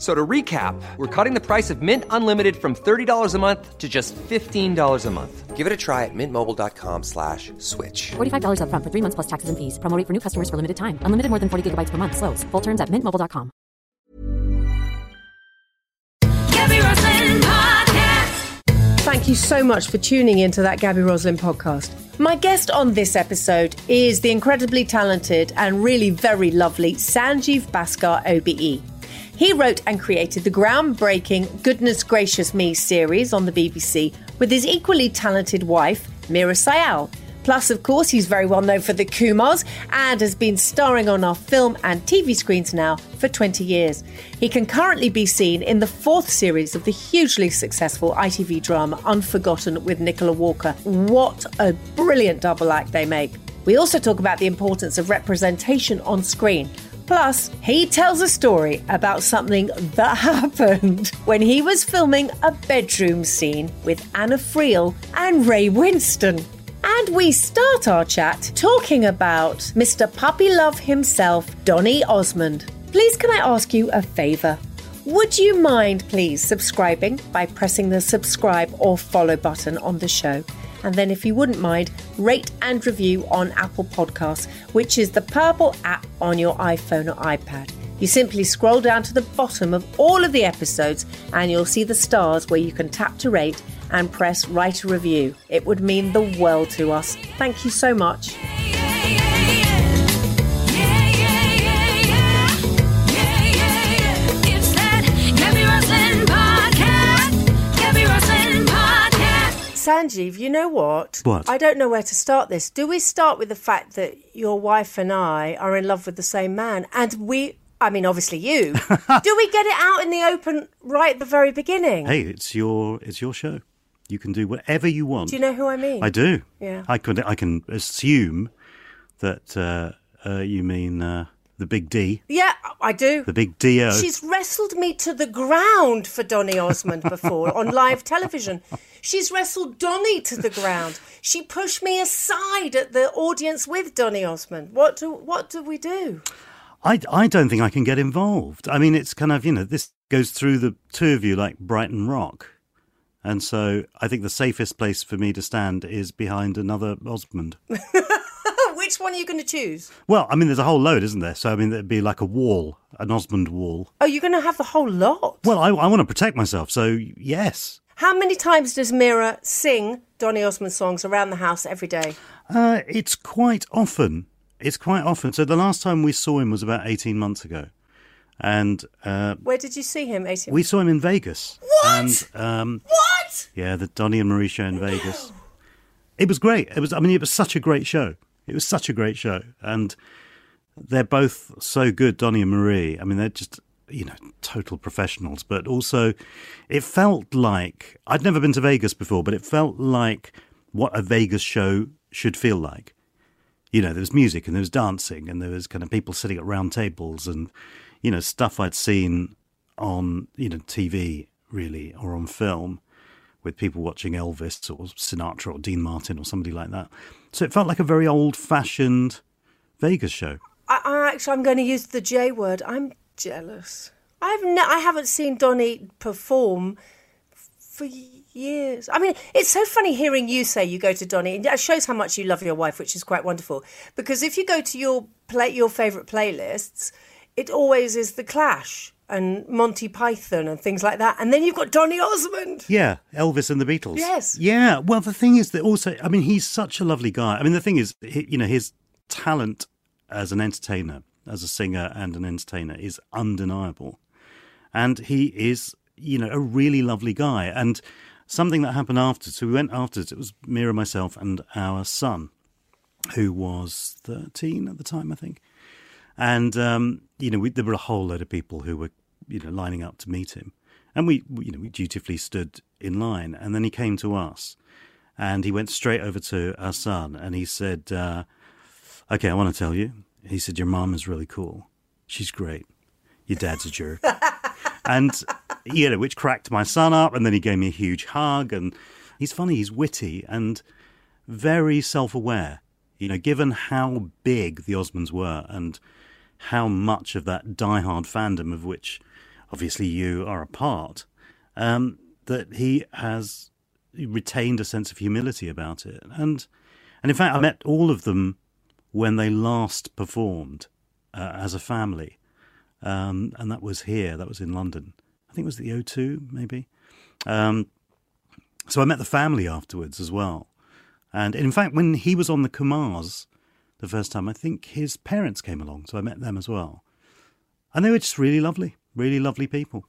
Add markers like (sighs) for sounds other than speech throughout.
So to recap, we're cutting the price of Mint Unlimited from $30 a month to just $15 a month. Give it a try at mintmobile.com slash switch. $45 upfront for three months plus taxes and fees. Promo rate for new customers for limited time. Unlimited more than 40 gigabytes per month. Slows. Full terms at mintmobile.com. Gaby Roslin Podcast. Thank you so much for tuning into that Gaby Roslin podcast. My guest on this episode is the incredibly talented and really very lovely Sanjeev Bhaskar OBE. He wrote and created the groundbreaking Goodness Gracious Me series on the BBC with his equally talented wife, Meera Syal. Plus, of course, he's very well known for the Kumars and has been starring on our film and TV screens now for 20 years. He can currently be seen in the fourth series of the hugely successful ITV drama Unforgotten with Nicola Walker. What a brilliant double act they make. We also talk about the importance of representation on screen. Plus, he tells a story about something that (laughs) happened when he was filming a bedroom scene with Anna Friel and Ray Winstone. And we start our chat talking about Mr. Puppy Love himself, Donny Osmond. Please, can I ask you a favour? Would you mind, please, subscribing by pressing the subscribe or follow button on the show? And then, if you wouldn't mind, rate and review on Apple Podcasts, which is the purple app on your iPhone or iPad. You simply scroll down to the bottom of all of the episodes and you'll see the stars where you can tap to rate and press write a review. It would mean the world to us. Thank you so much. Sanjeev, you know what? What? I don't know where to start this. Do we start with the fact that your wife and I are in love with the same man? And we, I mean, obviously you. (laughs) Do we get it out in the open right at the very beginning? Hey, it's your it's your show. You can do whatever you want. Do you know who I mean? I do. Yeah. I could. I can assume that uh, uh, you mean uh, the big D, Yeah, I do. the big D. She's wrestled me to the ground for Donny Osmond before on live television. (laughs) She's wrestled Donny to the ground. She pushed me aside at the audience with Donny Osmond. What do what do we do? I, I don't think I can get involved. I mean, it's kind of, you know, this goes through the two of you like Brighton Rock. And so I think the safest place for me to stand is behind another Osmond. (laughs) (laughs) Which one are you going to choose? Well, I mean, there's a whole load, isn't there? So, I mean, there'd be like a wall, an Osmond wall. Oh, you're going to have the whole lot. Well, I, I want to protect myself. So, yes. How many times does Meera sing Donny Osmond songs around the house every day? Uh, it's quite often. It's quite often. So, the last time we saw him was about 18 months ago. And uh, Where did you see him? 18. we saw him in Vegas. What? And, um, what? Yeah, the Donny and Marie show in Vegas. It was great. It was. I mean, it was such a great show. It was such a great show, and they're both so good, Donny and Marie. I mean, they're just you know total professionals. But also, it felt like I'd never been to Vegas before, but it felt like what a Vegas show should feel like. You know, there was music and there was dancing and there was kind of people sitting at round tables and you know stuff I'd seen on you know TV really or on film with people watching Elvis or Sinatra or Dean Martin or somebody like that. So it felt like a very old fashioned Vegas show. I, I actually, I'm going to use the J word. I'm jealous. I've ne- I haven't seen Donny perform for years. I mean, it's so funny hearing you say you go to Donny. and It shows how much you love your wife, which is quite wonderful. Because if you go to your play, your favourite playlists, it always is The Clash and Monty Python and things like that. And then you've got Donny Osmond. Yeah, Elvis and the Beatles. Yes. Yeah. Well, the thing is that also, I mean, he's such a lovely guy. I mean, the thing is, he, you know, his talent as an entertainer as a singer and an entertainer is undeniable. And he is, you know, a really lovely guy. And something that happened after, so we went afterwards, it was Meera, myself, and our son, who was 13 at the time, I think. And, um, you know, we, there were a whole load of people who were, you know, lining up to meet him. And we, we, you know, we dutifully stood in line. And then he came to us and he went straight over to our son and he said, uh, Okay, I want to tell you. He said, Your mom is really cool. She's great. Your dad's a jerk. (laughs) and, you know, which cracked my son up. And then he gave me a huge hug. And he's funny, he's witty and very self aware. You know, given how big the Osmonds were and how much of that diehard fandom of which obviously you are a part, um, that he has retained a sense of humility about it. And and in fact, I met all of them when they last performed uh, as a family, um, and that was here. That was in London. I think it was the O2, maybe. Um, so I met the family afterwards as well. And in fact, when he was on the Kumars the first time, I think his parents came along, so I met them as well. And they were just really lovely, really lovely people.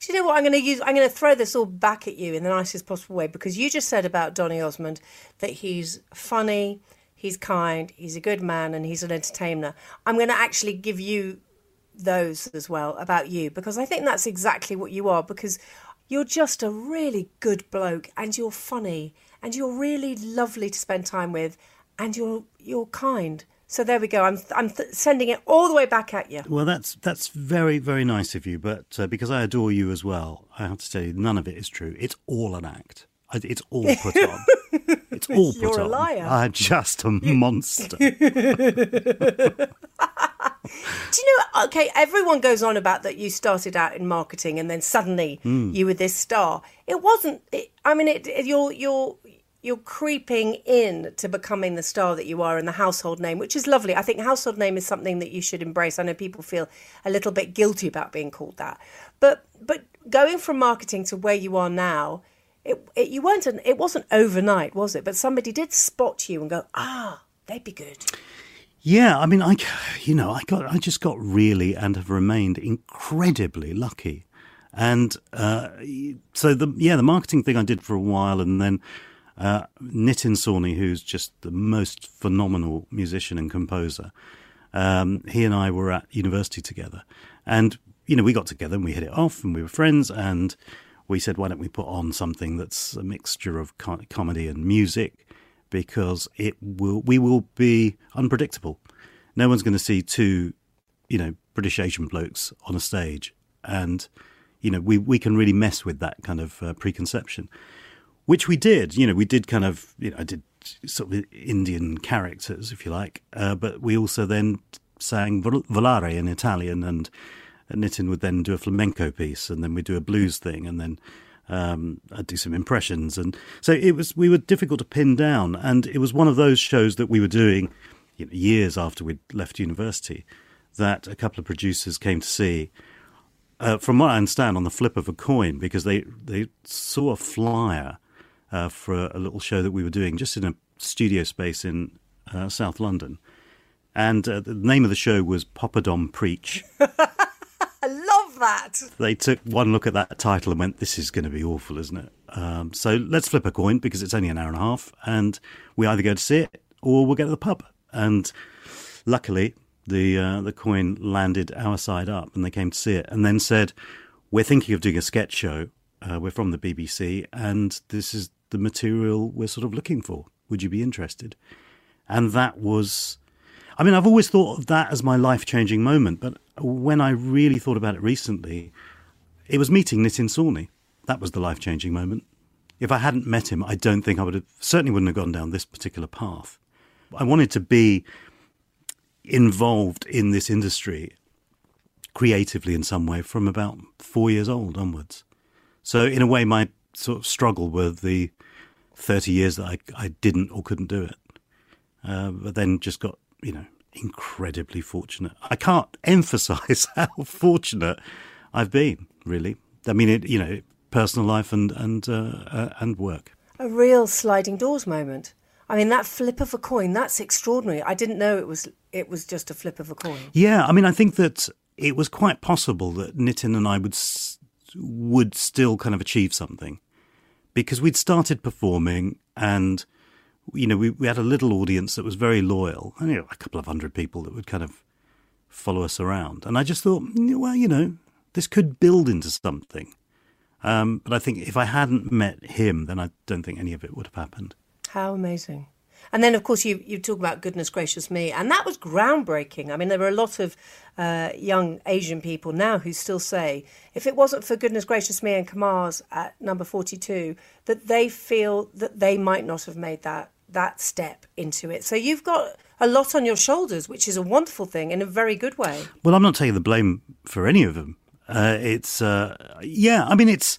Do you know what I'm going to use? I'm going to throw this all back at you in the nicest possible way because you just said about Donny Osmond that he's funny, he's kind, he's a good man, and he's an entertainer. I'm going to actually give you those as well about you because I think that's exactly what you are because you're just a really good bloke and you're funny and you're really lovely to spend time with and you're you're kind. So there we go. I'm I'm th- sending it all the way back at you. Well, that's that's very very nice of you, but uh, because I adore you as well, I have to say none of it is true. It's all an act. It's all put on. It's all (laughs) put You're a on. liar. I'm just a monster. (laughs) Do you know? Okay, everyone goes on about that. You started out in marketing, and then suddenly hmm. you were this star. It wasn't. It, I mean, it, it- you're you're you're creeping in to becoming the star that you are in the household name, which is lovely. I think household name is something that you should embrace. I know people feel a little bit guilty about being called that, but but going from marketing to where you are now. It, it you weren't an, it wasn't overnight was it? But somebody did spot you and go ah they'd be good. Yeah, I mean, I, you know, I got, I just got really and have remained incredibly lucky, and uh, so the yeah, the marketing thing I did for a while, and then uh, Nitin Sawhney, who's just the most phenomenal musician and composer, um, he and I were at university together, and you know, we got together and we hit it off, and we were friends, and we said, why don't we put on something that's a mixture of co- comedy and music because it will we will be unpredictable. No one's going to see two, you know, British Asian blokes on a stage, and you know we we can really mess with that kind of uh, preconception, which we did. You know, we did kind of you know I did sort of Indian characters, if you like, uh, but we also then sang volare in Italian and. Nitin would then do a flamenco piece, and then we'd do a blues thing, and then um, I'd do some impressions, and so it was. We were difficult to pin down, and it was one of those shows that we were doing you know, years after we'd left university. That a couple of producers came to see. Uh, from what I understand, on the flip of a coin, because they they saw a flyer uh, for a, little show that we were doing just in a studio space in uh, South London, and uh, the name of the show was Poppadom Preach (laughs) I love that. they took one look at that title and went, "This is going to be awful, isn't it?" Um, so let's flip a coin because it's only an hour and a half, and we either go to see it or we'll go to the pub. And luckily, the uh, the coin landed our side up, and they came to see it, and then said, "We're thinking of doing a sketch show. Uh, we're from the BBC, and this is the material we're sort of looking for. Would you be interested?" And that was I mean, I've always thought of that as my life changing moment, but when I really thought about it recently, it was meeting Nitin Sawhney. That was the life changing moment. If I hadn't met him, I don't think I would have, certainly wouldn't have gone down this particular path. I wanted to be involved in this industry creatively in some way from about four years old onwards. So, in a way, my sort of struggle were the 30 years that I, I didn't or couldn't do it. Uh, but then just got, you know, incredibly fortunate. I can't (laughs) emphasize how fortunate I've been, really. I mean, it, you know, personal life and, and, uh, uh, and work. A real sliding doors moment. I mean, that flip of a coin, that's extraordinary. I didn't know it was it was just a flip of a coin. Yeah, I mean, I think that it was quite possible that Nitin and I would would still kind of achieve something because we'd started performing and you know we, we had a little audience that was very loyal, and, you know, a couple of hundred people that would kind of follow us around, and I just thought, "Mm, well, you know, this could build into something. Um, but I think if I hadn't met him, then I don't think any of it would have happened. How amazing. And then, of course, you, you talk about Goodness Gracious Me, and that was groundbreaking. I mean, there are a lot of uh, young Asian people now who still say, if it wasn't for Goodness Gracious Me and Kumars at number 42, that they feel that they might not have made that, that step into it. So you've got a lot on your shoulders, which is a wonderful thing in a very good way. Well, I'm not taking the blame for any of them. Uh, it's uh, yeah, I mean, it's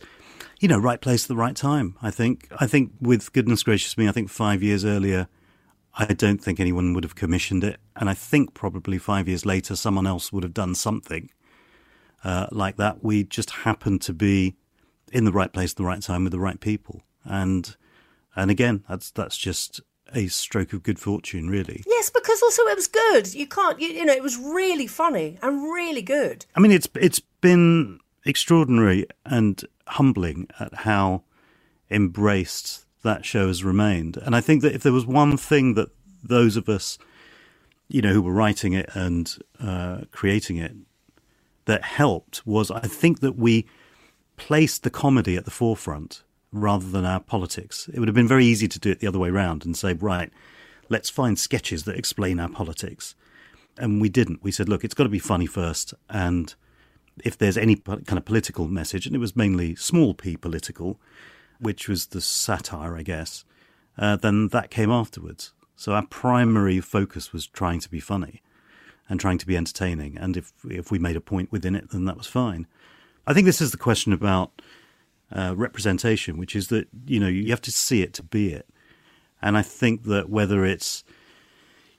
you know, right place at the right time. I think. I think with goodness gracious me, I think five years earlier, I don't think anyone would have commissioned it, and I think probably five years later, someone else would have done something uh, like that. We just happened to be in the right place at the right time with the right people, and and again, that's that's just a stroke of good fortune, really. Yes, because also it was good. You can't, you, you know, it was really funny and really good. I mean, it's it's been extraordinary and humbling at how embraced that show has remained. And I think that if there was one thing that those of us, you know, who were writing it and uh, creating it, that helped was I think that we placed the comedy at the forefront rather than our politics. It would have been very easy to do it the other way around and say, right, let's find sketches that explain our politics. And we didn't. We said, look, it's got to be funny first. And if there's any kind of political message, and it was mainly small p political, which was the satire, I guess, uh, then that came afterwards. So our primary focus was trying to be funny and trying to be entertaining. And if if we made a point within it, then that was fine. I think this is the question about uh, representation, which is that you know you have to see it to be it. And I think that whether it's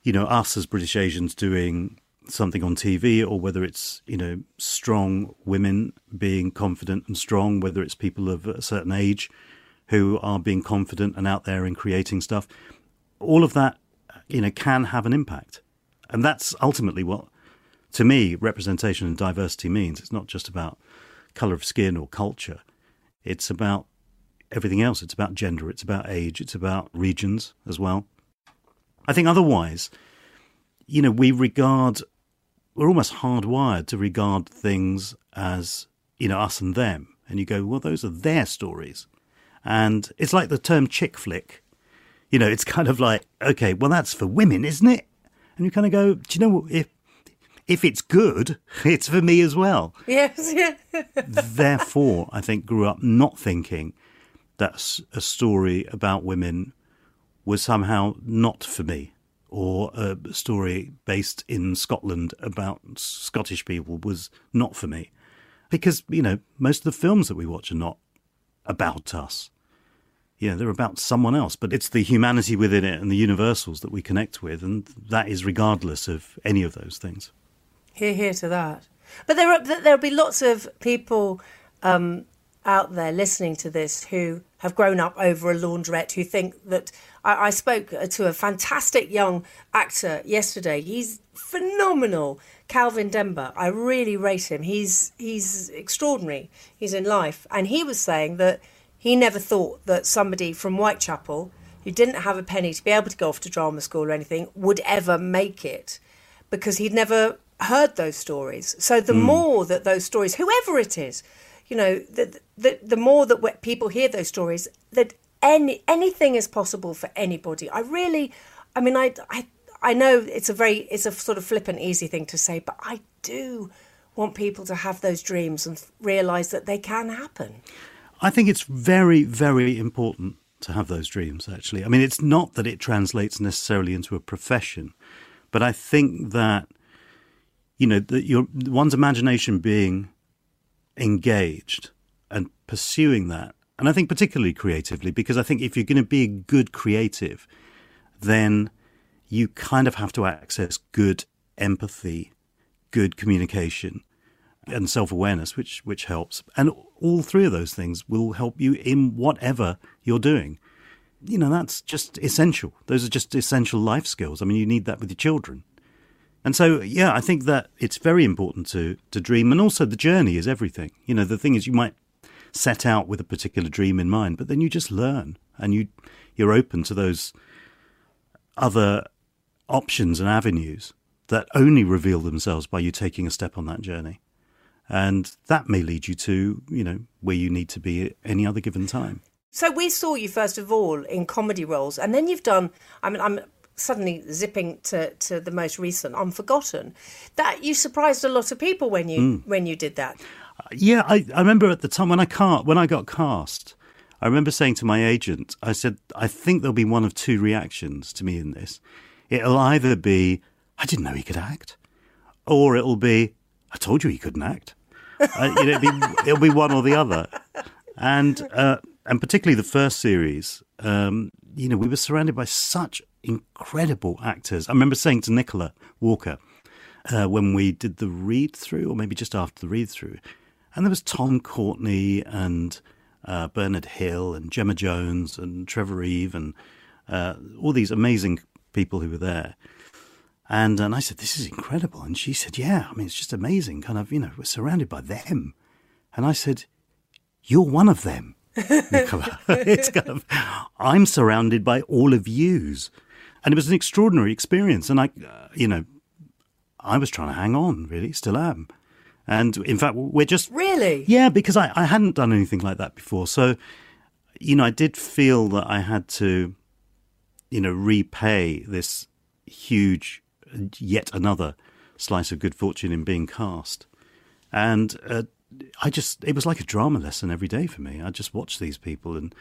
you know us as British Asians doing something on TV, or whether it's you know strong women being confident and strong, whether it's people of a certain age who are being confident and out there and creating stuff, all of that you know can have an impact, and that's ultimately what to me representation and diversity means. It's not just about color of skin or culture; it's about everything else. It's about gender, it's about age, it's about regions as well. I think otherwise, you know, we regard, we're almost hardwired to regard things as, you know, us and them. And you go, well, those are their stories. And it's like the term chick flick. You know, it's (laughs) kind of like, okay, well, that's for women, isn't it? And you kind of go, do you know what? If, if it's good, it's for me as well. Yes, yeah. (laughs) Therefore, I think grew up not thinking that a story about women was somehow not for me, or a story based in Scotland about Scottish people was not for me. Because, you know, most of the films that we watch are not about us. You know, they're about someone else, but it's the humanity within it and the universals that we connect with, and that is regardless of any of those things. Hear, hear to that. But there are there'll be lots of people um, out there listening to this who have grown up over a laundrette who think that I, I spoke to a fantastic young actor yesterday. He's phenomenal, Calvin Demba. I really rate him. He's he's extraordinary. He's in life, and he was saying that he never thought that somebody from Whitechapel who didn't have a penny to be able to go off to drama school or anything would ever make it because he'd never heard those stories. So the hmm. more that those stories, whoever it is, you know, the the, the more that people hear those stories, that any anything is possible for anybody. I really, I mean, I I I know it's a very it's a sort of flippant, easy thing to say, but I do want people to have those dreams and realize that they can happen. I think it's very, very important to have those dreams, actually. I mean, it's not that it translates necessarily into a profession, but I think that, you know, that your one's imagination being engaged and pursuing that, and I think particularly creatively, because I think if you're going to be a good creative, then you kind of have to access good empathy, good communication, and self awareness, which which helps. And all three of those things will help you in whatever you're doing. you know, that's just essential. Those are just essential life skills. I mean, you need that with your children. And so, yeah, I think that it's very important to to dream, and also the journey is everything. You know, the thing is, you might set out with a particular dream in mind, but then you just learn, and you you're open to those other options and avenues that only reveal themselves by you taking a step on that journey. And that may lead you to, you know, where you need to be at any other given time. So we saw you first of all in comedy roles, and then you've done. I mean, I'm suddenly zipping to, to the most recent, Unforgotten. That you surprised a lot of people when you when you did that. Yeah, I, I remember at the time when I ca- when I got cast, I remember saying to my agent, I said, I think there'll be one of two reactions to me in this. It'll either be, I didn't know he could act, or it'll be, I told you he couldn't act. uh, you know, it'll, be, (laughs) it'll be one or the other. And uh, and particularly the first series, um, you know, we were surrounded by such incredible actors. I remember saying to Nicola Walker uh, when we did the read through, or maybe just after the read through, and there was Tom Courtenay and uh, Bernard Hill and Gemma Jones and Trevor Eve and uh, all these amazing people who were there. And and I said, "This is incredible." And she said, "Yeah, I mean, it's just amazing. Kind of, you know, we're surrounded by them." And I said, "You're one of them, Nicola. (laughs) it's kind of, I'm surrounded by all of yous." And it was an extraordinary experience. And I, uh, you know, I was trying to hang on, really, still am. And in fact, we're just Really? yeah, because I, I hadn't done anything like that before. So, you know, I did feel that I had to, you know, repay this huge, yet another slice of good fortune in being cast. And uh, I just, it was like a drama lesson every day for me. I just watched these people. And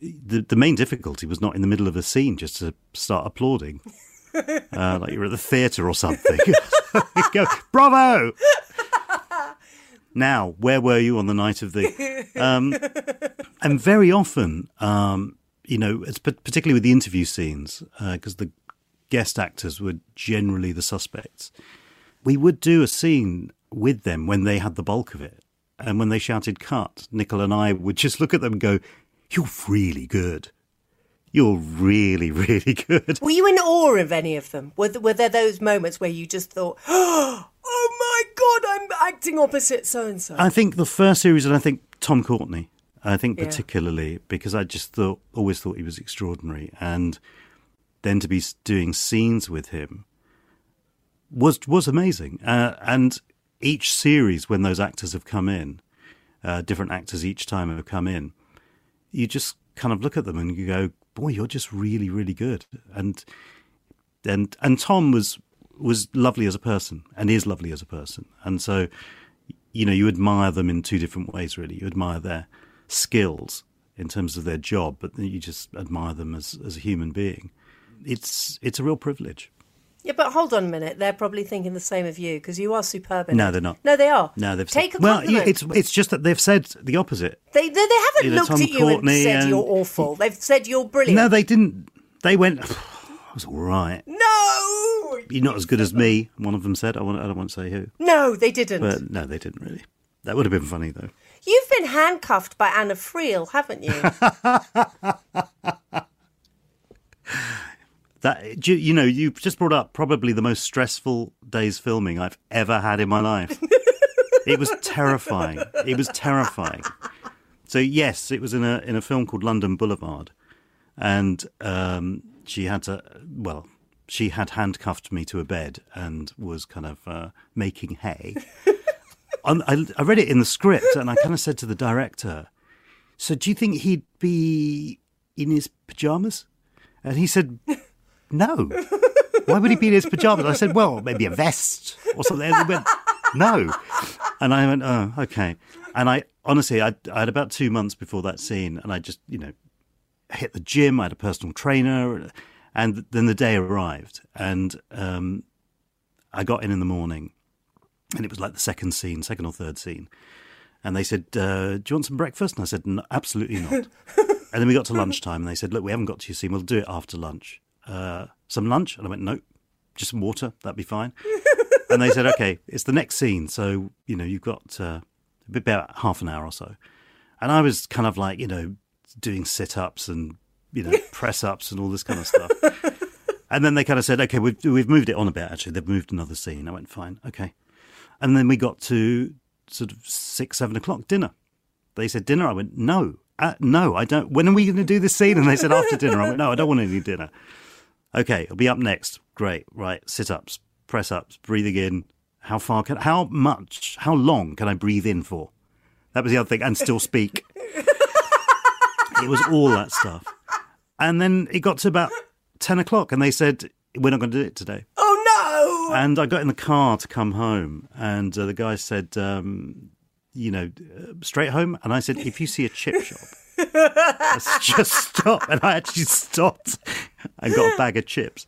the, the main difficulty was not in the middle of a scene just to start applauding. (laughs) Uh, like you're at the theatre or something. (laughs) Go, bravo! Now, where were you on the night of the? Um, (laughs) and very often, um, you know, it's particularly with the interview scenes, because the guest actors were generally the suspects. We would do a scene with them when they had the bulk of it, and when they shouted "cut," Nicole and I would just look at them and go, "You're really good. You're really, (laughs) really good." Were you in awe of any of them? Were, th- were there those moments where you just thought, (gasps) "Oh my god, I'm acting opposite so and so"? I think the first series, and I think Tom Courtenay. I think Yeah. particularly because I just thought, always thought he was extraordinary, and then to be doing scenes with him was was amazing. Uh, and each series, when those actors have come in, uh, different actors each time have come in, you just kind of look at them and you go, "Boy, you're just really, really good." And and and Tom was was lovely as a person and is lovely as a person, and so you know you admire them in two different ways. Really, you admire their skills in terms of their job, but you just admire them as as a human being. It's it's a real privilege. Yeah, but hold on a minute. They're probably thinking the same of you because you are superb. No, it. they're not. No, they are. No, they've take said, a well. compliment. It's it's just that they've said the opposite. they, they, they haven't you know, looked Tom at you Courtenay and said and- you're awful. They've said you're brilliant. No, they didn't. They went. (sighs) I was all right. no, You're not as good as me. One of them said. I want. I don't want to say who, no, they didn't. but no, they didn't really. That would have been funny though. You've been handcuffed by Anna Friel, haven't you? (laughs) That you, you know, you just brought up probably the most stressful days filming I've ever had in my life. it was terrifying. It was terrifying. So yes, it was in a in a film called London Boulevard, and um, she had to. Well, she had handcuffed me to a bed and was kind of uh, making hay. (laughs) I, I read it in the script, and I kind of said to the director, "So do you think he'd be in his pajamas?" And he said, no. Why would he be in his pajamas? I said, well, maybe a vest or something. And went, no. And I went, oh, okay. And I honestly, I, I had about two months before that scene, and I just, you know, hit the gym. I had a personal trainer, and then the day arrived, and um, I got in in the morning, and it was like the second scene, second or third scene, and they said, uh, "Do you want some breakfast?" And I said, no, "Absolutely not." and then we got to lunchtime, and they said, "Look, we haven't got to your scene. We'll do it after lunch. Uh, some lunch?" And I went, "No, just some water. That'd be fine." (laughs) and they said, "Okay, it's the next scene, so you know you've got uh, about half an hour or so." And I was kind of like, you know, doing sit ups and you know, (laughs) press ups and all this kind of stuff. and then they kind of said, okay, we've, we've moved it on a bit, actually. They've moved another scene. I went, fine, okay. And then we got to sort of six, seven o'clock dinner. They said, dinner? I went, no, uh, no, I don't. When are we going to do this scene? And they said, after dinner. I went, no, I don't want any dinner. Okay, it'll be up next. Great, right. Sit ups, press ups, breathing in. How far can, how much, how long can I breathe in for? That was the other thing, and still speak. it was all that stuff. And then it got to about 10 o'clock, and they said, We're not going to do it today. Oh no! And I got in the car to come home, and uh, the guy said, um, You know, uh, straight home? And I said, If you see a chip shop, let's just stop. And I actually stopped and got a bag of chips.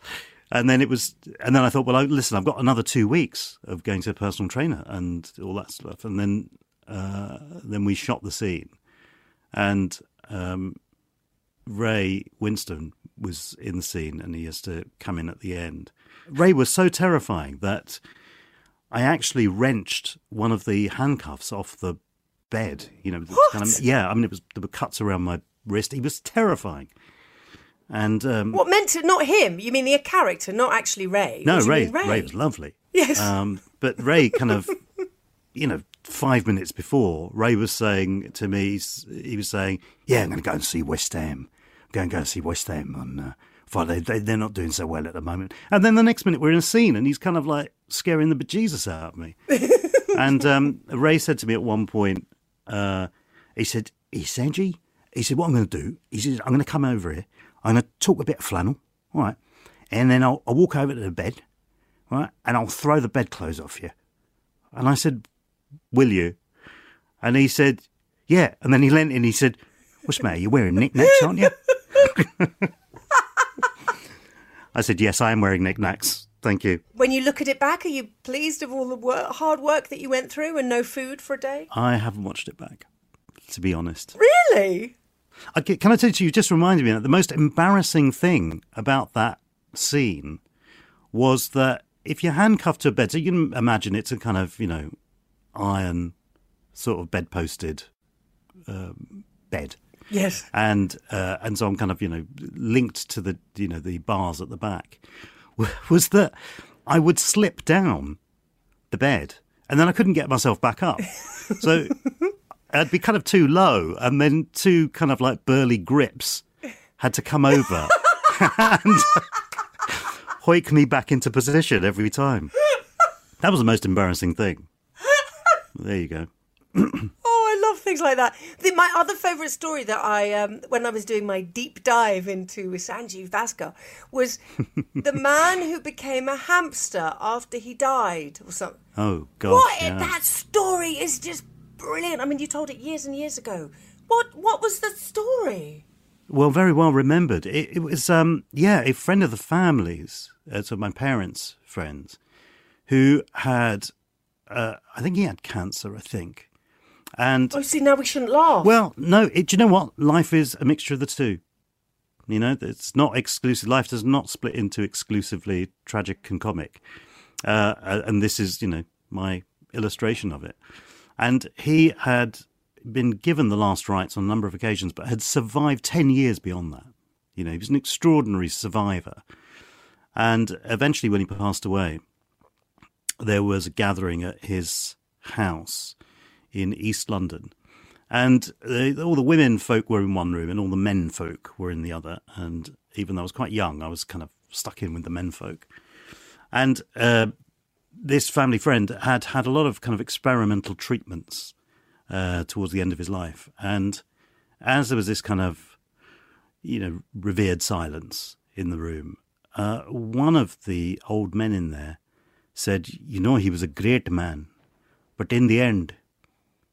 And then it was, and then I thought, well, I, listen, I've got another two weeks of going to a personal trainer and all that stuff. And then, uh, then we shot the scene, and um, Ray Winstone was in the scene, and he has to come in at the end. Ray was so terrifying that I actually wrenched one of the handcuffs off the bed. You know, kind of, yeah. I mean, it was there were cuts around my wrist. He was terrifying, and um, What meant to not him? You mean the character, not actually Ray? No, you Ray, Ray. was lovely. Yes. Um, but Ray kind of, (laughs) you know, five minutes before, Ray was saying to me, he was saying, "Yeah, I'm going to go and see West Ham. I'm going to go and see West Ham on uh, Friday. They, they're not doing so well at the moment." And then the next minute, we're in a scene, and he's kind of like scaring the bejesus out of me. (laughs) and um, Ray said to me at one point, uh, he said, he said, G, he said, what I'm going to do, he said, I'm going to come over here, I'm going to talk a bit of flannel, all right, and then I'll, I'll walk over to the bed, right, and I'll throw the bedclothes off you. And I said, will you? And he said, yeah. And then he leant in, he said, what's the matter, you're wearing knickknacks, aren't you? (laughs) I said, yes, I am wearing knickknacks. Thank you. When you look at it back, are you pleased of all the work, hard work that you went through and no food for a day? I haven't watched it back, to be honest. Really? I, can I tell you, you just reminded me that the most embarrassing thing about that scene was that if you're handcuffed to a bed, so you can imagine it's a kind of, you know, iron sort of bedposted um, bed. Yes. and uh, and so I'm kind of you know linked to the you know the bars at the back (laughs) was that I would slip down the bed and then I couldn't get myself back up, so (laughs) I'd be kind of too low, and then two kind of like burly grips had to come over (laughs) and hoik me back into position every time. That was the most embarrassing thing. There you go. (clears throat) Things like that. The, my other favourite story that I, um, when I was doing my deep dive into Sanjeev Bhaskar, was (laughs) the man who became a hamster after he died, or something. Oh God. what? yeah. That story is just brilliant. I mean, you told it years and years ago. What? What was the story? Well, very well remembered. It, it was, um, yeah, a friend of the family's, uh, so my parents' friends, who had, uh, I think he had cancer, I think. And, Oh, see, now we shouldn't laugh. well, no, it, do you know what? Life is a mixture of the two. You know, it's not exclusive. Life does not split into exclusively tragic and comic. Uh, and this is, you know, my illustration of it. And he had been given the last rites on a number of occasions, but had survived 10 years beyond that. You know, he was an extraordinary survivor. And eventually, when he passed away, there was a gathering at his house in East London. And uh, all the women folk were in one room and all the men folk were in the other. And even though I was quite young, I was kind of stuck in with the men folk. And uh, this family friend had had a lot of kind of experimental treatments uh, towards the end of his life. And as there was this kind of, you know, revered silence in the room, uh, one of the old men in there said, You know, he was a great man, but in the end,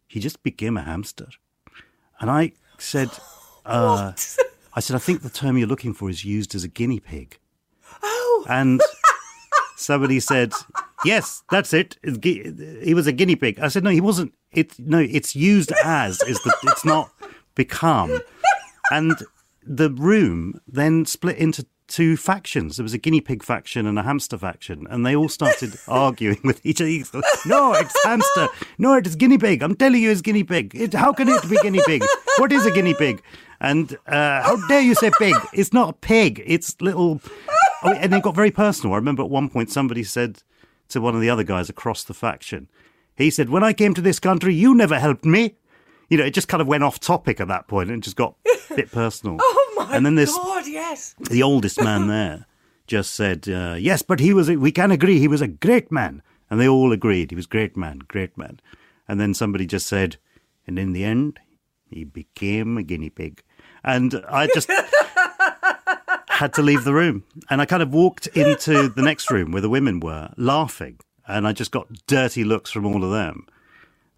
he just became a hamster. And I said, (laughs) uh, I said, I think the term you're looking for is used as a guinea pig. oh, And (laughs) somebody said, "Yes, that's it. He was a guinea pig." I said, "No, he wasn't. It no, it's used as is the. It's not become." And the room then split into two factions. There was a guinea pig faction and a hamster faction, and they all started (laughs) arguing with each other. No, it's hamster. No, it is guinea pig. I'm telling you, it's guinea pig. It, how can it be guinea pig? What is a guinea pig? And uh, how dare you say pig? It's not a pig. It's little. Oh, and it got very personal. I remember at one point somebody said to one of the other guys across the faction, he said, "When I came to this country, you never helped me." You know, it just kind of went off topic at that point and just got (laughs) a bit personal. Oh my and then this god, yes. the oldest man (laughs) there just said, uh, "Yes, but he was. A, we can agree he was a great man." And they all agreed he was a great man, great man. And then somebody just said, "And in the end, he became a guinea pig." And I just (laughs) had to leave the room, and I kind of walked into the next room where the women were laughing, and I just got dirty looks from all of them.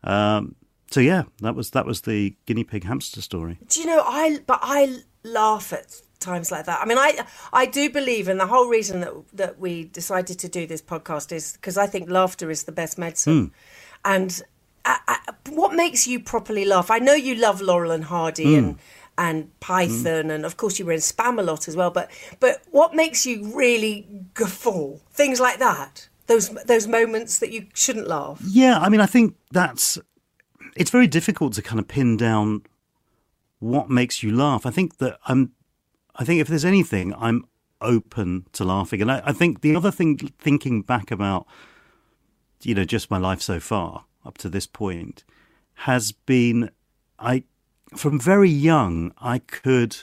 Um, so yeah, that was that was the guinea pig hamster story. Do you know I? But I laugh at times like that. I mean, I I do believe, and the whole reason that that we decided to do this podcast is because I think laughter is the best medicine. And uh, uh, what makes you properly laugh? I know you love Laurel and Hardy and and Python, and of course you were in Spamalot as well. But but what makes you really guffaw? Things like that. Those those moments that you shouldn't laugh. Yeah, I mean, I think that's it's very difficult to kind of pin down what makes you laugh. I think that I'm, I think if there's anything, I'm open to laughing. And I, I think the other thing, thinking back about, you know, just my life so far up to this point, has been, I, from very young, I could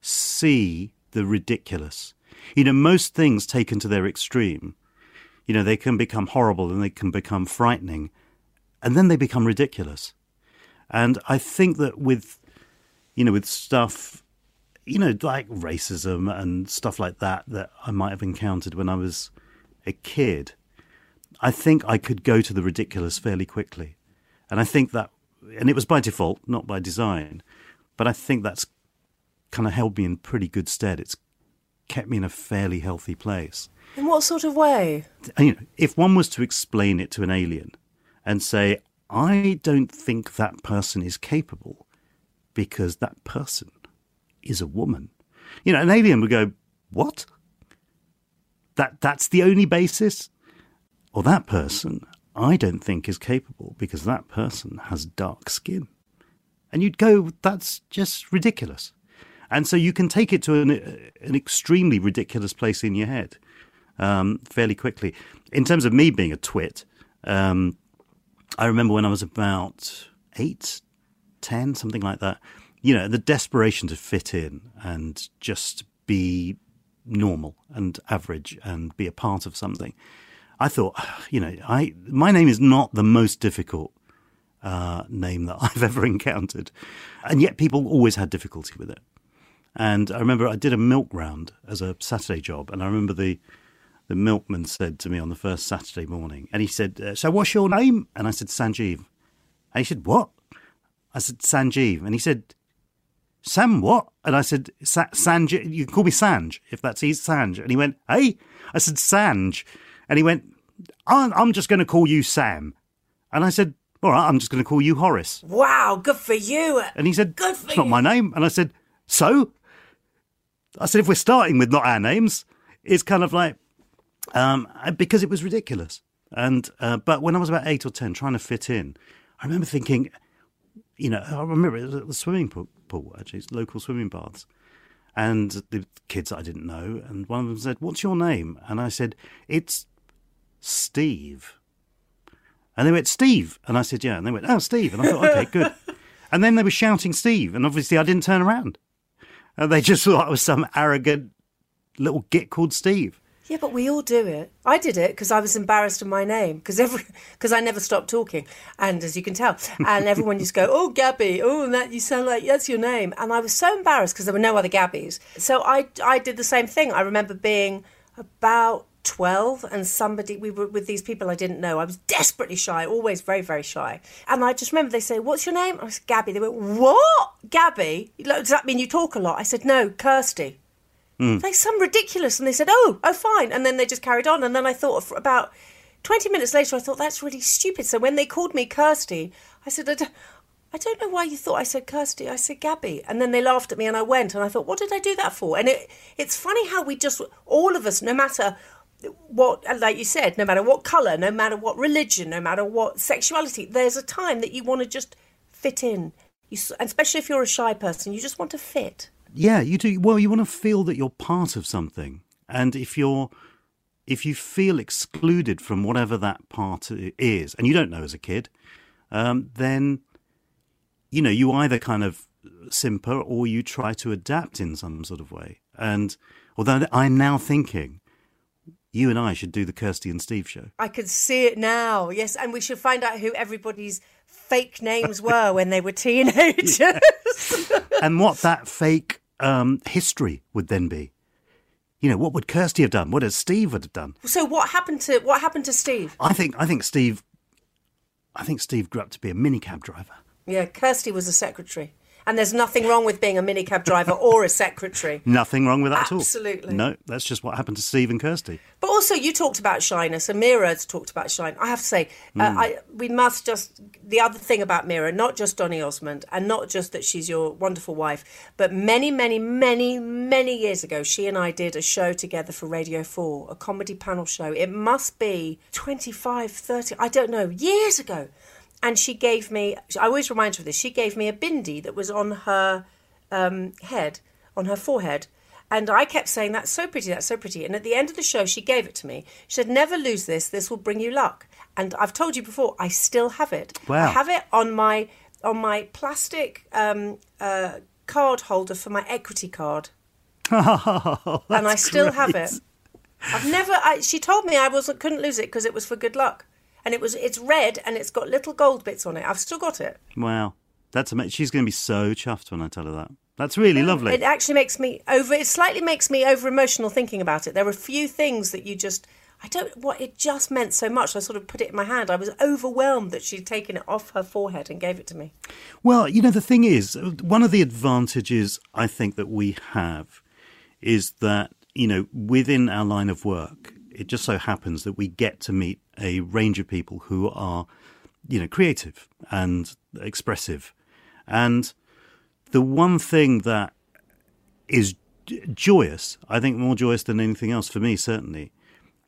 see the ridiculous. You know, most things taken to their extreme, you know, they can become horrible and they can become frightening and then they become ridiculous. And I think that with, you know, with stuff, you know, like racism and stuff like that, that I might have encountered when I was a kid, I think I could go to the ridiculous fairly quickly. And I think that, and it was by default, not by design, but I think that's kind of held me in pretty good stead. It's kept me in a fairly healthy place. In what sort of way? You know, if one was to explain it to an alien and say, I don't think that person is capable because that person is a woman. You know, an alien would go, What? That that's the only basis? Or that person I don't think is capable because that person has dark skin. And you'd go, That's just ridiculous. And so you can take it to an, an extremely ridiculous place in your head um, fairly quickly. In terms of me being a twit, um, I remember when I was about eight, ten, something like that. You know, the desperation to fit in and just be normal and average and be a part of something. I thought, you know, I my name is not the most difficult uh, name that (laughs) I've ever encountered, and yet people always had difficulty with it. And I remember I did a milk round as a Saturday job, and I remember the the milkman said to me on the first Saturday morning, and he said, uh, "So what's your name?" And I said, "Sanjeev." And he said, "What?" I said, "Sanjeev." And he said, "Sam what?" And I said, Sa- "Sanj. You can call me Sanj if that's easy, Sanj." And he went, "Hey," I said, "Sanj," and he went, "I'm, I'm just going to call you Sam." And I said, "All right, I'm just going to call you Horace." Wow, good for you. And he said, Good for It's not my name. And I said, So? I said, If we're starting with not our names, it's kind of like, um, because it was ridiculous. And, uh, but when I was about eight or 10, trying to fit in, I remember thinking, you know, I remember it was at the swimming pool, pool actually, it's local swimming baths. And the kids that I didn't know, and one of them said, What's your name? And I said, It's Steve. And they went, Steve. And I said, Yeah. And they went, Oh, Steve. And I thought, Okay, good. (laughs) And then they were shouting Steve. And obviously I didn't turn around. And they just thought I was some arrogant little git called Steve. Yeah, but we all do it. I did it because I was embarrassed of my name because every (laughs) because I never stopped talking, and as you can tell, and everyone used to go, "Oh, Gaby, oh, that you sound like that's your name," and I was so embarrassed because there were no other Gabbies. So I I did the same thing. I remember being about. 12 and somebody we were with these people I didn't know. I was desperately shy always very very shy. And I just remember they say what's your name? I was Gaby. They went what? Gaby? Does that mean you talk a lot? I said no Kirsty Mm. they some ridiculous and they said oh oh fine and then they just carried on and then i thought about 20 minutes later i thought that's really stupid so when they called me kirsty i said I, don't- I don't know why you thought I said Kirsty. I said Gaby. And then they laughed at me and I went and I thought, what did I do that for? And it, it's funny how we just, all of us, no matter what, uh, like you said, no matter what colour, no matter what religion, no matter what sexuality, there's a time that you want to just fit in. You, especially if you're a shy person, you just want to fit. Yeah, you do. Well, you want to feel that you're part of something, and if you're, if you feel excluded from whatever that part is, and you don't know as a kid, um, then, you know, you either kind of simper or you try to adapt in some sort of way. And although I'm now thinking, you and I should do the Kirsty and Steve show. I could see it now. Yes, and we should find out who everybody's fake names were when they were teenagers. (laughs) and what that fake um, history would then be. You know, what would Kirsty have done? What would Steve would have done? so what happened to what happened to Steve? I think I think Steve I think Steve grew up to be a minicab driver. Yeah, Kirsty was a secretary. And there's nothing wrong with being a minicab driver or a secretary. (laughs) Nothing wrong with that at all. Absolutely. No, that's just what happened to Steve and Kirsty. But also, you talked about shyness, and Meera's talked about shyness. I have to say, uh, I, we must just the other thing about Meera, not just Donny Osmond, and not just that she's your wonderful wife, but many, many, many, many years ago, she and I did a show together for Radio Four, a comedy panel show. It must be 25, 30, I don't know, years ago. And she gave me, I always remind her of this, she gave me a bindi that was on her um, head, on her forehead. And I kept saying, That's so pretty, that's so pretty. And at the end of the show, she gave it to me. She said, Never lose this, this will bring you luck. And I've told you before, I still have it. Wow. I have it on my on my plastic um, uh, card holder for my equity card. (laughs) and I still have it. I've never. I, she told me I wasn't couldn't lose it because it was for good luck, and it was. It's red and it's got little gold bits on it. I've still got it. Wow. That's amazing. She's going to be so chuffed when I tell her that. That's really lovely. It actually makes me over. It slightly makes me over emotional thinking about it. There are a few things that you just. I don't. What it just meant so much. I sort of put it in my hand. I was overwhelmed that she'd taken it off her forehead and gave it to me. Well, you know, the thing is, one of the advantages I think that we have is that, you know, within our line of work, it just so happens that we get to meet a range of people who are, you know, creative and expressive. And the one thing that is joyous, I think more joyous than anything else for me, certainly,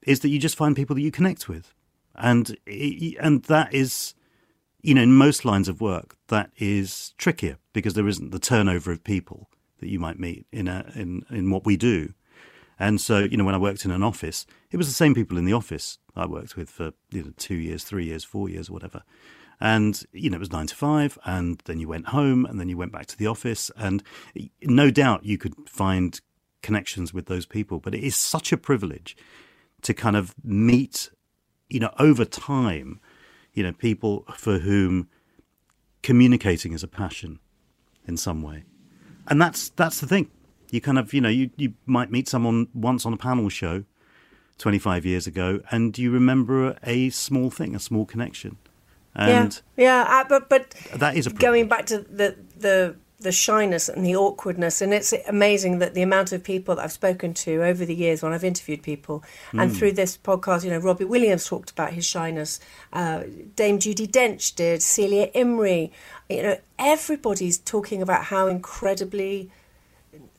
is that you just find people that you connect with. And, and that is, you know, in most lines of work, that is trickier because there isn't the turnover of people that you might meet in a, in in what we do. And so, you know, when I worked in an office, it was the same people in the office I worked with for you know two years, three years, four years, whatever. And you know, it was nine to five, and then you went home, and then you went back to the office, and no doubt you could find connections with those people. But it is such a privilege to kind of meet, you know, over time, you know, people for whom communicating is a passion in some way. And that's that's the thing. You kind of, you know, you, you might meet someone once on a panel show 25 years ago and you remember a small thing, a small connection. And yeah, yeah. Uh, but but that is a going back to the the the shyness and the awkwardness, and it's amazing that the amount of people that I've spoken to over the years when I've interviewed people, and through this podcast, you know, Robbie Williams talked about his shyness, uh, Dame Judi Dench did, Celia Imrie, you know, everybody's talking about how incredibly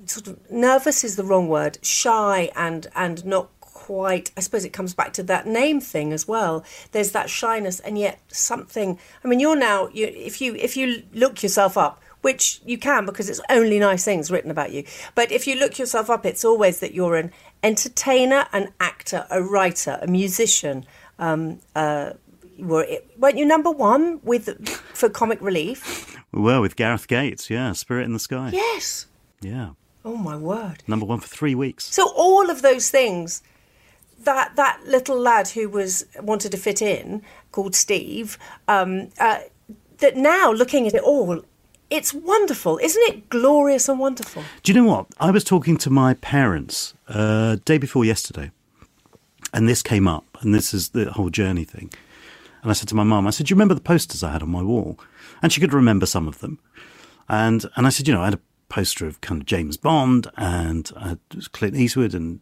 sort of nervous is the wrong word, shy and and not quite I suppose it comes back to that name thing as well. There's that shyness and yet something I mean you're now you if you if you look yourself up which you can because it's only nice things written about you. But if you look yourself up, it's always that you're an entertainer, an actor, a writer, a musician. Um, uh, were weren't you number one with for comic relief? we were with Gareth Gates, yeah, Spirit in the Sky. Yes. Yeah. Oh my word. Number one for three weeks. So all of those things, that that little lad who was wanted to fit in, called Steve, um, uh, that now looking at it all, it's wonderful, isn't it? Glorious and wonderful. Do you know what? I was talking to my parents uh, day before yesterday, and this came up, and this is the whole journey thing. And I said to my mum, I said, "Do you remember the posters I had on my wall?" And she could remember some of them. And and I said, "You know, I had a poster of kind of James Bond and had Clint Eastwood and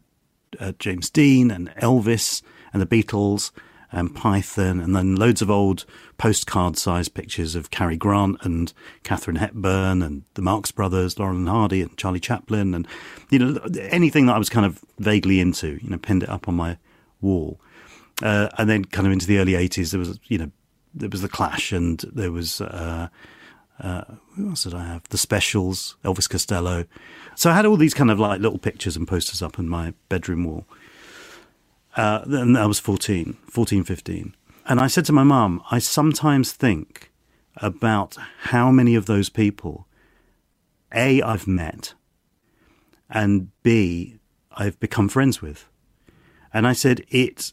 uh, James Dean and Elvis and the Beatles and Python, and then loads of old postcard sized pictures of Cary Grant and Katharine Hepburn and the Marx Brothers, Laurel and Hardy and Charlie Chaplin, and you know anything that I was kind of vaguely into. You know, pinned it up on my wall, uh, and then kind of into the early eighties, there was you know there was the Clash, and there was. Uh, uh, who else did I have? The Specials, Elvis Costello. So I had all these kind of like little pictures and posters up on my bedroom wall. Uh, and I was 14, 14, 15. And I said to my mum, I sometimes think about how many of those people, A, I've met, and B, I've become friends with. And I said, it,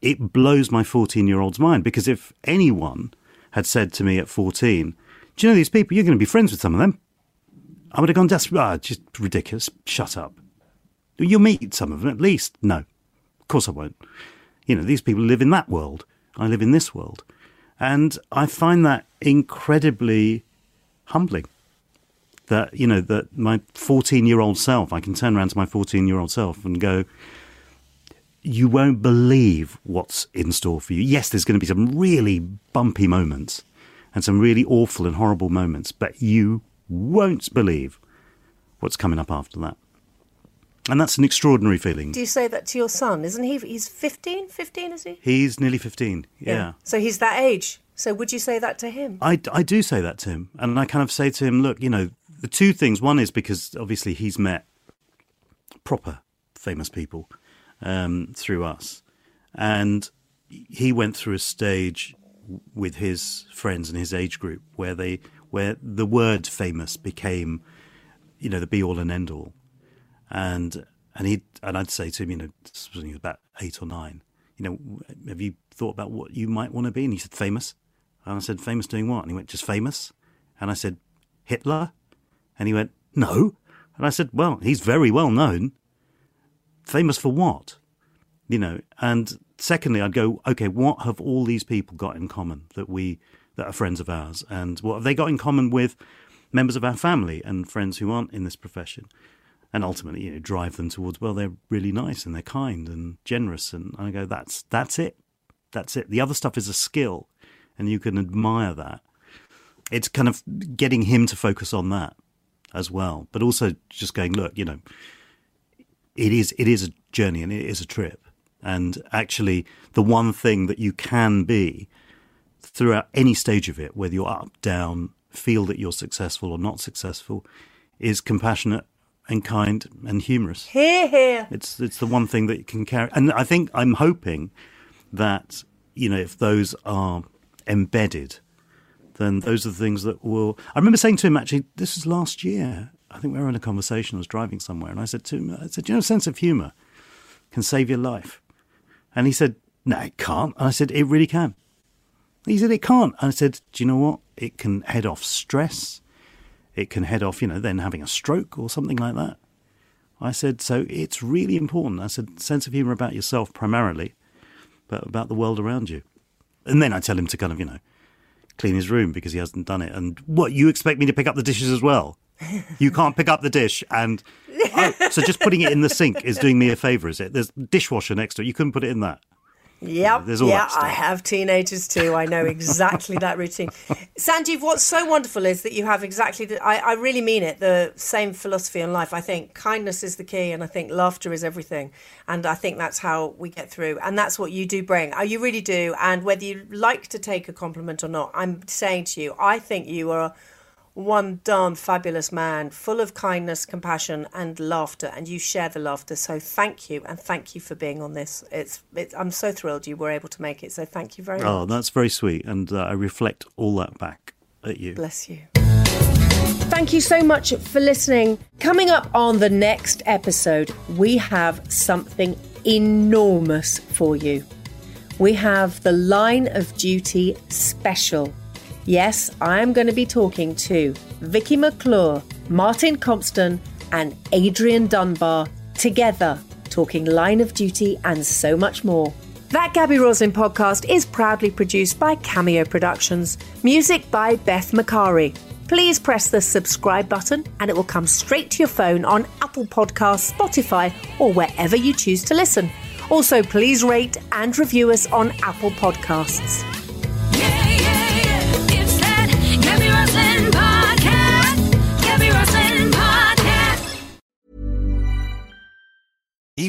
it blows my 14 year old's mind because if anyone had said to me at 14, Do you know these people? You're going to be friends with some of them. I would have gone, ah, just ridiculous. Shut up. You'll meet some of them at least. No, of course I won't. You know, these people live in that world. I live in this world. And I find that incredibly humbling that, you know, that my 14 year old self, I can turn around to my 14 year old self and go, you won't believe what's in store for you. Yes, there's going to be some really bumpy moments and some really awful and horrible moments, but you won't believe what's coming up after that. And that's an extraordinary feeling. Do you say that to your son? Isn't he? He's 15? 15, is he? He's nearly 15. yeah. So he's that age. So would you say that to him? I, I do say that to him. And I kind of say to him, look, you know, the two things. One is because obviously he's met proper famous people um, through us. And he went through a stage with his friends and his age group where they where the word famous became, you know, the be all and end all. And and he and I'd say to him, you know, he was about eight or nine, you know, have you thought about what you might want to be? And he said, famous. And I said, famous doing what? And he went, just famous. And I said, Hitler. And he went, no. And I said, well, he's very well known. Famous for what? You know, and secondly, I'd go, okay, what have all these people got in common that we, that are friends of ours? And what have they got in common with members of our family and friends who aren't in this profession? And ultimately, you know, drive them towards, well, they're really nice and they're kind and generous. And I go, that's, that's it. That's it. The other stuff is a skill and you can admire that. It's kind of getting him to focus on that as well, but also just going, look, you know, it is it is a journey and it is a trip, and actually, the one thing that you can be throughout any stage of it, whether you're up, down, feel that you're successful or not successful, is compassionate and kind and humorous. Here, here. It's it's the one thing that you can carry, and I think I'm hoping that you know if those are embedded, then those are the things that will. I remember saying to him actually, this was last year. I think we were in a conversation. I was driving somewhere, and I said to him, I said, you know, a sense of humour can save your life, and he said, no, it can't. And I said, it really can. He said, it can't. And I said, do you know what? It can head off stress. It can head off, you know, then having a stroke or something like that. I said, so it's really important. I said, sense of humour about yourself primarily, but about the world around you. And then I tell him to kind of, you know, clean his room because he hasn't done it. And what, you expect me to pick up the dishes as well? You can't pick up the dish and oh, so just putting it in the sink is doing me a favour, is it? There's dishwasher next to it. You couldn't put it in that. Yep. There's all yeah. I have teenagers too. I know exactly that routine. (laughs) Sanjeev, what's so wonderful is that you have exactly the, I, I really mean it, the same philosophy in life. I think kindness is the key and I think laughter is everything. And I think that's how we get through. And that's what you do bring. Uh, You really do. And whether you like to take a compliment or not, I'm saying to you, I think you are one darn fabulous man, full of kindness, compassion, and laughter, and you share the laughter. So thank you, and thank you for being on this. It's, it's I'm so thrilled you were able to make it. So thank you very much. Oh, that's very sweet. And uh, I reflect all that back at you. Bless you. Thank you so much for listening. Coming up on the next episode, we have something enormous for you. We have the Line of Duty special. Yes, I am going to be talking to Vicky McClure, Martin Compston, and Adrian Dunbar together, talking Line of Duty and so much more. That Gaby Roslin podcast is proudly produced by Cameo Productions, music by Beth Macari. Please press the subscribe button and it will come straight to your phone on Apple Podcasts, Spotify, or wherever you choose to listen. Also, please rate and review us on Apple Podcasts.